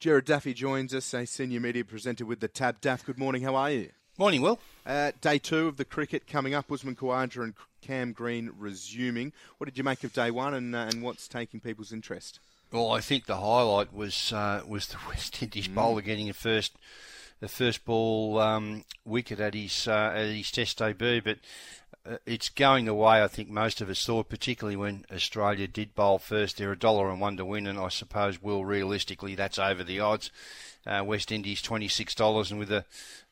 Gerard Daffy joins us, a senior media presenter with the TAB. Daff, good morning. How are you? Morning, Will. Uh, day two of the cricket coming up. Usman Khawaja and Cam Green resuming. What did you make of day one, and, uh, and what's taking people's interest? Well, I think the highlight was uh, was the West Indies mm. bowler getting a first the first ball um, wicket at his uh, at his Test debut, but it's going the way I think most of us thought, particularly when Australia did bowl first. They're a dollar and one to win, and I suppose, will realistically, that's over the odds. Uh, West Indies twenty six dollars, and with a,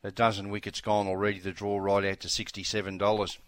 a, dozen wickets gone already, the draw right out to sixty seven dollars.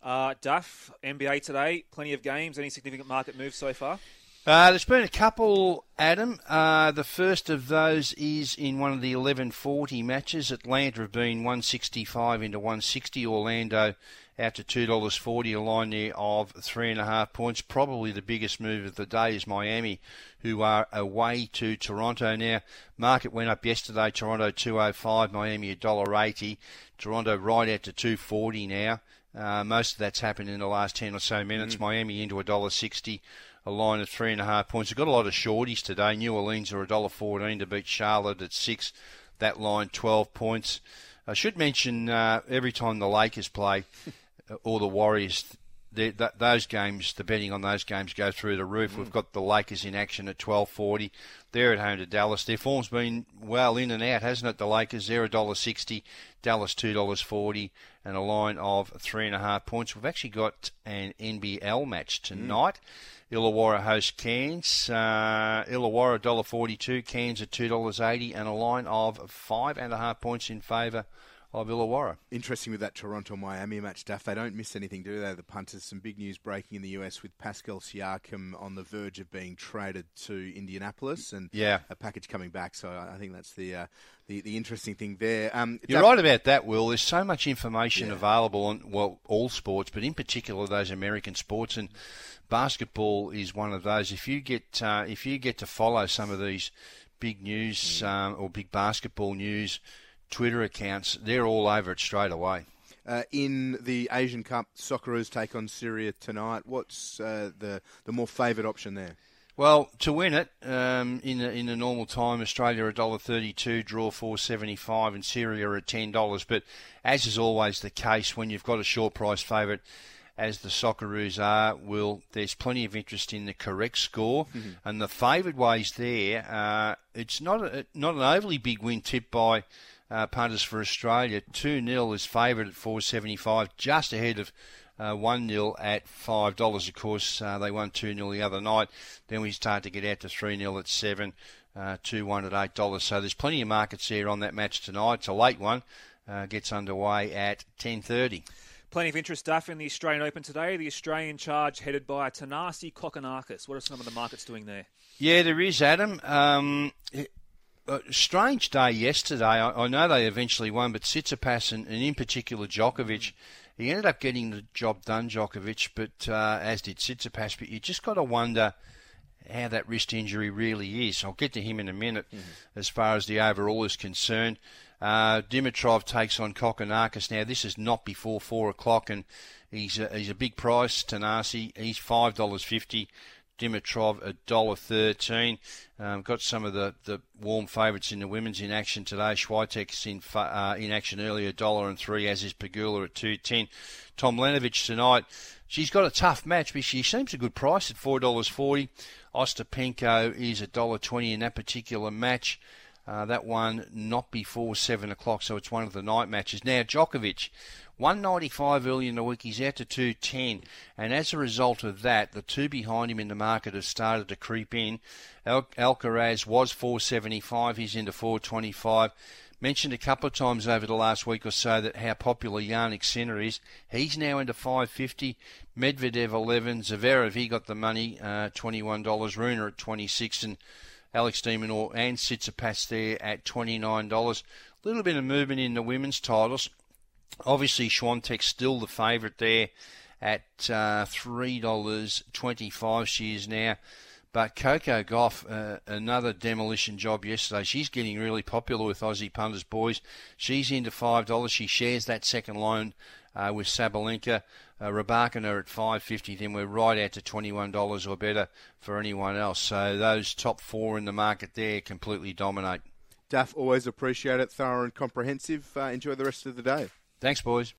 Uh, Duff, NBA today, plenty of games. Any significant market moves so far? Uh, there's been a couple, Adam. Uh, the first of those is in one of the 11:40 matches. Atlanta have been 165 into 160. Orlando out to two dollars forty. A line there of three and a half points. Probably the biggest move of the day is Miami, who are away to Toronto now. Market went up yesterday. Toronto 205, Miami a dollar eighty. Toronto right out to 240 now. Uh, most of that's happened in the last 10 or so minutes. Mm. Miami into a dollar sixty a line of three and a half points. We've got a lot of shorties today. New Orleans are a dollar fourteen to beat Charlotte at six. That line twelve points. I should mention uh, every time the Lakers play or the Warriors, those games, the betting on those games go through the roof. Mm. We've got the Lakers in action at twelve forty. They're at home to Dallas. Their form's been well in and out, hasn't it? The Lakers, they're a dollar sixty. Dallas two dollars forty, and a line of three and a half points. We've actually got an NBL match tonight. Mm. Illawarra host Cairns. Uh, Illawarra $1.42, Cairns at $2.80, and a line of five and a half points in favour of Illawarra. Interesting with that Toronto Miami match, Duff. They don't miss anything, do they? The punters. Some big news breaking in the US with Pascal Siakam on the verge of being traded to Indianapolis, and yeah. a package coming back. So I think that's the uh, the, the interesting thing there. Um, You're right about that, Will. There's so much information yeah. available on well all sports, but in particular those American sports and basketball is one of those. If you get uh, if you get to follow some of these big news mm. um, or big basketball news Twitter accounts, they're all over it straight away. Uh, in the Asian Cup, Socceroos take on Syria tonight. What's uh, the the more favoured option there? Well, to win it um, in a, in a normal time, Australia a dollar thirty-two, draw four seventy-five, and Syria at ten dollars. But as is always the case, when you've got a short price favourite, as the Socceroos are, will there's plenty of interest in the correct score mm-hmm. and the favoured ways there. Uh, it's not a, not an overly big win tip by uh, punters for Australia. Two 0 is favoured at 4.75, just ahead of. Uh, 1 0 at $5. Of course, uh, they won 2 0 the other night. Then we start to get out to 3 0 at 7 uh, 2 1 at $8. So there's plenty of markets here on that match tonight. It's a late one. Uh, gets underway at 10.30. Plenty of interest stuff in the Australian Open today. The Australian charge headed by Thanasi Kokkinakis. What are some of the markets doing there? Yeah, there is, Adam. Um, strange day yesterday. I, I, know they eventually won, but Tsitsipas and, and, in particular Djokovic, he ended up getting the job done, Djokovic, but uh, as did Tsitsipas. But you just got to wonder how that wrist injury really is. I'll get to him in a minute mm-hmm. as far as the overall is concerned. Uh, Dimitrov takes on Kokkinakis. Now, this is not before 4 o'clock, and he's a, he's a big price, Thanasi. He's $5.50. Dimitrov a dollar thirteen. Um, got some of the, the warm favourites in the women's in action today. Swiatek's in uh, in action earlier, dollar and three, as is Pegula at two ten. Tomljanovic tonight. She's got a tough match, but she seems a good price at four dollars forty. Ostapenko is a dollar twenty in that particular match. Uh, that one not before seven o'clock, so it's one of the night matches. Now Djokovic, 195 early in the week, he's out to 210, and as a result of that, the two behind him in the market have started to creep in. Al- Alcaraz was 475, he's into 425. Mentioned a couple of times over the last week or so that how popular Jannik Sinner is. He's now into 550. Medvedev 11, Zverev he got the money, uh, $21. Rune at 26, and Alex de Minaur and Tsitsipas there at $29. A little bit of movement in the women's titles. Obviously, Swiatek's still the favourite there at uh, $3.25 she is now. But Coco Gauff, uh, another demolition job yesterday. She's getting really popular with Aussie punters, boys. She's into $5. She shares that second line uh, with Sabalenka. Uh, Rybakina at 550, then we're right out to $21 or better for anyone else. So those top four in the market there completely dominate. Daff, always appreciate it. Thorough and comprehensive. Uh, enjoy the rest of the day. Thanks, boys.